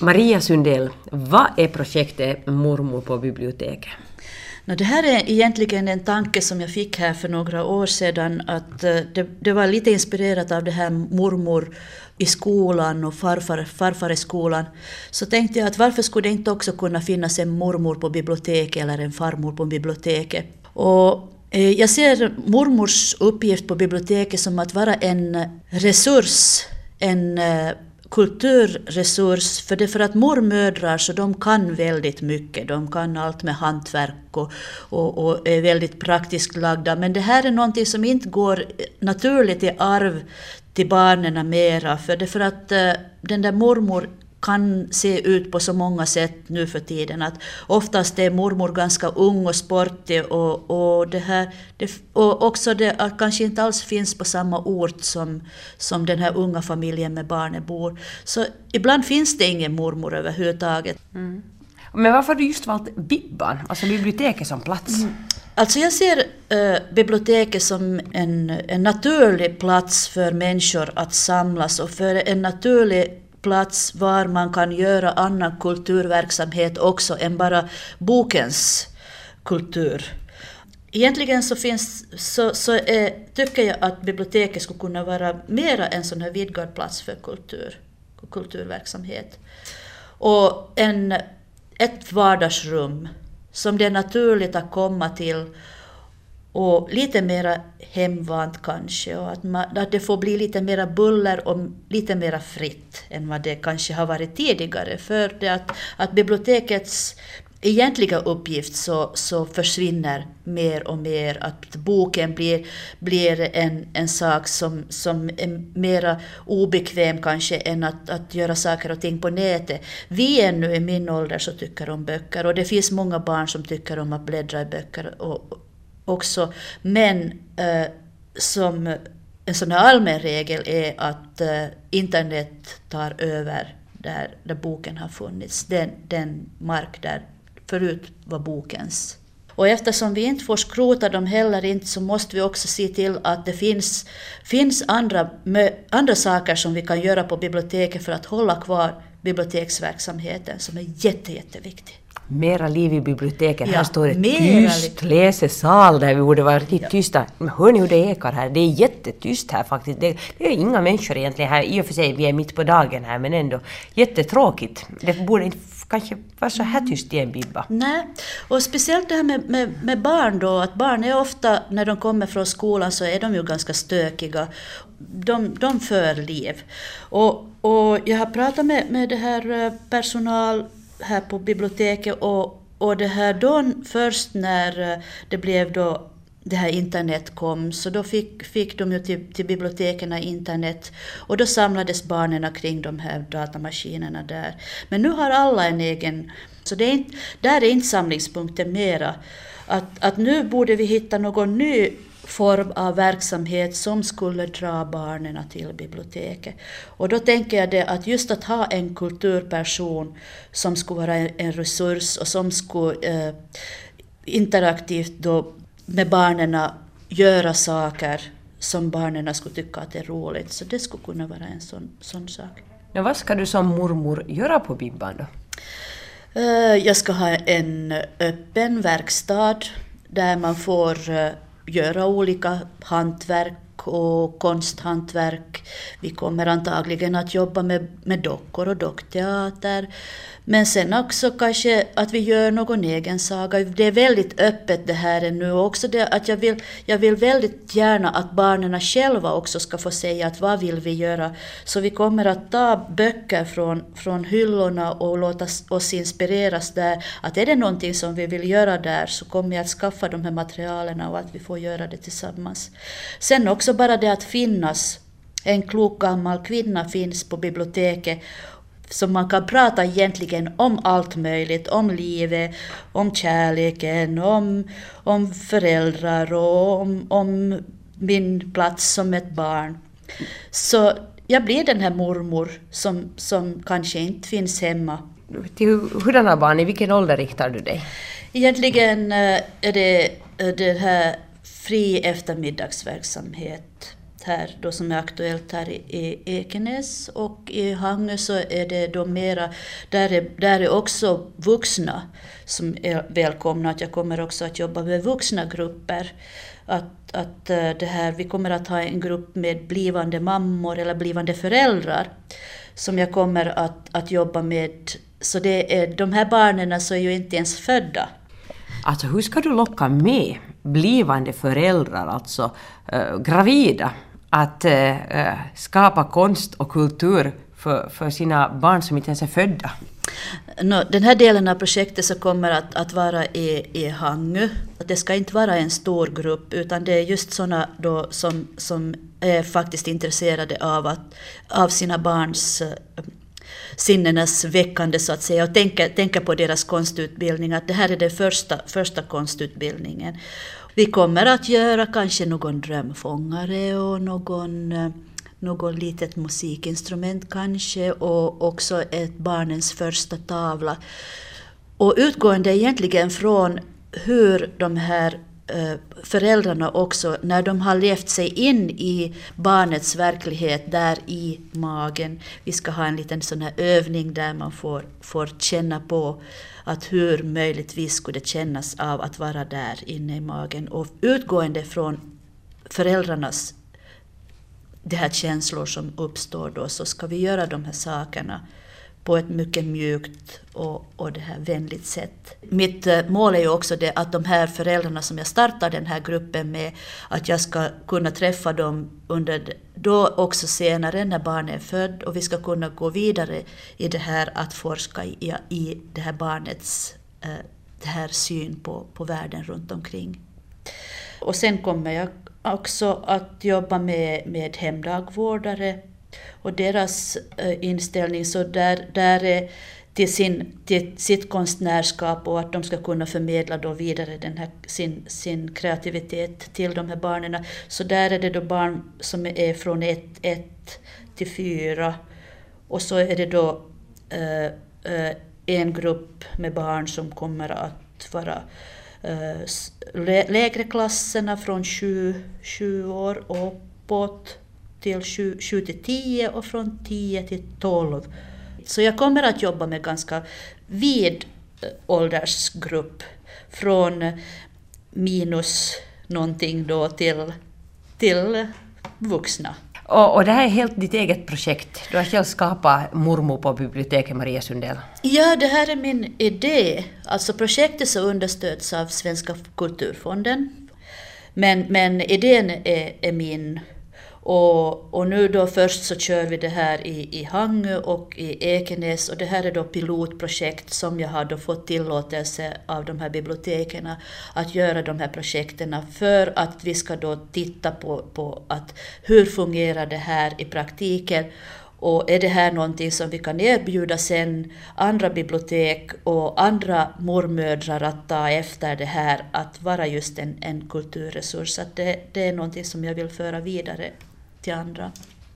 Maria Sundell, vad är projektet Mormor på biblioteket? det här är egentligen en tanke som jag fick här för några år sedan. Att eh, det, det var lite inspirerat av det här mormor i skolan och farfar, farfar i skolan. Så tänkte jag att varför skulle det inte också kunna finnas en mormor på biblioteket eller en farmor på biblioteket. Och eh, jag ser mormors uppgift på biblioteket som att vara en resurs, en eh, kulturresurs, för det är för att mormödrar så de kan väldigt mycket, de kan allt med hantverk och, och, och, är väldigt praktiskt lagda, men det här är någonting som inte går naturligt i arv till barnen mera, för det är för att eh, den där mormor kan se ut på så många sätt nu för tiden. Att oftast är mormor ganska ung och sportig och, och, det här, det, och också det att kanske inte alls finns på samma ort som, som den här unga familjen med barnen bor. Så ibland finns det ingen mormor överhuvudtaget. Mm. Men varför har du just valt Bibban, alltså biblioteket som plats? Mm. Alltså jag ser äh, biblioteket som en, en naturlig plats för människor att samlas och för en naturlig plats var man kan göra annan kulturverksamhet också än bara bokens kultur. Egentligen så, finns, så, så är, tycker jag att biblioteket skulle kunna vara mera en sån här vidgad plats för kultur, kulturverksamhet. Och en, ett vardagsrum som det är naturligt att komma till och lite mera hemvant kanske och att, man, att det får bli lite mera buller och lite mera fritt än vad det kanske har varit tidigare. För det att, att bibliotekets egentliga uppgift så, så försvinner mer och mer. Att boken blir, blir en, en sak som, som är mera obekväm kanske än att, att göra saker och ting på nätet. Vi ännu i min ålder så tycker om böcker och det finns många barn som tycker om att bläddra i böcker och, också. Men eh, som en sån här allmän regel är att eh, internet tar över där, där boken har funnits. Den, den mark där förut var bokens. Och eftersom vi inte får skrota dem heller inte så måste vi också se till att det finns, finns andra, andra saker som vi kan göra på biblioteket för att hålla kvar biblioteksverksamheten som är jätte, jätteviktig. Mera liv i biblioteket. Ja, här står det tyst läsesal där vi borde vara riktigt ja. tysta. Men hör ni hur det ekar här? Det är jättetyst här faktiskt. Det, det, är inga människor egentligen här. I och för sig, vi är mitt på dagen här men ändå jättetråkigt. Det borde inte kanske vara så här tyst i en bibba. Nej, och speciellt det här med, med, med, barn då, att barn är ofta, när de kommer från skolan så är de ju ganska stökiga. De, de för liv. Och, och jag har pratat med, med det här eh, personal här på biblioteket och, och det här då först när eh, det blev då det här internet kom, så då fick, fick de ju till, till biblioteken internet och då samlades barnen kring de här datamaskinerna där. Men nu har alla en egen, så det är inte, där är inte samlingspunkten mera. Att, att nu borde vi hitta någon ny form av verksamhet som skulle dra barnen till biblioteket. Och då tänker jag det att just att ha en kulturperson som skulle vara en resurs och som skulle eh, interaktivt då med barnen göra saker som barnen skulle tycka att är roligt. Så det skulle kunna vara en sån, sån sak. Ja, vad ska du som mormor göra på Bibban då? Eh, jag ska ha en öppen verkstad där man får eh, göra olika hantverk och konsthantverk. Vi kommer antagligen att jobba med, med dockor och dockteater. Men sen också kanske att vi gör någon egen saga. Det är väldigt öppet det här ännu. också det att jag vill, jag vill väldigt gärna att barnen själva också ska få säga att vad vill vi göra. Så vi kommer att ta böcker från, från hyllorna och låta oss inspireras där. Att är det någonting som vi vill göra där så kommer jag att skaffa de här materialen och att vi får göra det tillsammans. Sen också bara det att finnas en klok gammal kvinna finns på biblioteket så man kan prata egentligen om allt möjligt, om livet, om kärleken, om, om föräldrar och om, om min plats som ett barn. Så jag blir den här mormor som, som kanske inte finns hemma. Till hurdana barn, i vilken ålder riktar du dig? Egentligen eh, är det eh, det här fri eftermiddagsverksamhet här då som är aktuellt här i, Ekenäs och i Hangö så är det då mera, där är, där är också vuxna som är välkomna, att jag kommer också att jobba med vuxna grupper. Att, att eh, det här, vi kommer att ha en grupp med blivande mammor eller blivande föräldrar som jag kommer att, att jobba med. Så det är, de här barnen så är ju inte ens födda. Alltså hur ska du locka med blivande föräldrar, alltså äh, gravida, att äh, skapa konst och kultur för, för sina barn som inte ens är födda? No, den här delen av projektet så kommer att, att vara i, i Hangö. Det ska inte vara en stor grupp utan det är just sådana då som, som är faktiskt intresserade av, att, av sina barns sinnenas väckande så att säga och tänker, tänker på deras konstutbildning, att det här är den första, första konstutbildningen. Vi kommer att göra kanske någon drömfångare och någon eh, något litet musikinstrument kanske och också ett barnens första tavla. Och utgående egentligen från hur de här Eh, föräldrarna också, när de har levt sig in i barnets verklighet där i magen. Vi ska ha en liten sån här övning där man får, får känna på att hur möjligtvis skulle det kännas av att vara där inne i magen. Och utgående från föräldrarnas de här känslor som uppstår då så ska vi göra de här sakerna på ett mycket mjukt och, och det här vänligt sätt. Mitt eh, mål är ju också det att de här föräldrarna som jag startar den här gruppen med, att jag ska kunna träffa dem under, då också senare när barnet är född och vi ska kunna gå vidare i det här att forska i, i det här barnets eh, det här syn på, på världen runt omkring. Och sen kommer jag också att jobba med, med hemdagvårdare och deras eh, inställning så där, där är till, sin, till sitt konstnärskap och att de ska kunna förmedla då vidare den här, sin, sin kreativitet till de här barnen. Så där är det då barn som är från ett, ett till 4. och så är det då eh, eh, en grupp med barn som kommer att vara eh, lägre klasserna från 7 år och uppåt till 7, 7 till 10 och från 10 till 12. Så jag kommer att jobba med ganska vid eh, åldersgrupp från minus någonting då till, till vuxna. Och, och, det här är helt ditt eget projekt. Du har själv skapat Mormor på biblioteket Maria Sundell. Ja, det här är min idé. Alltså projektet så understöds av Svenska kulturfonden. Men, men idén är, är min och, och nu då först så kör vi det här i, i Hangö och i Ekenäs. Och det här är då pilotprojekt som jag har då fått tillåtelse av de här biblioteken att göra de här projekten för att vi ska då titta på, på att hur fungerar det här i praktiken och är det här någonting som vi kan erbjuda sen andra bibliotek och andra mormödrar att ta efter det här, att vara just en, en kulturresurs. Att det, det är någonting som jag vill föra vidare till andra.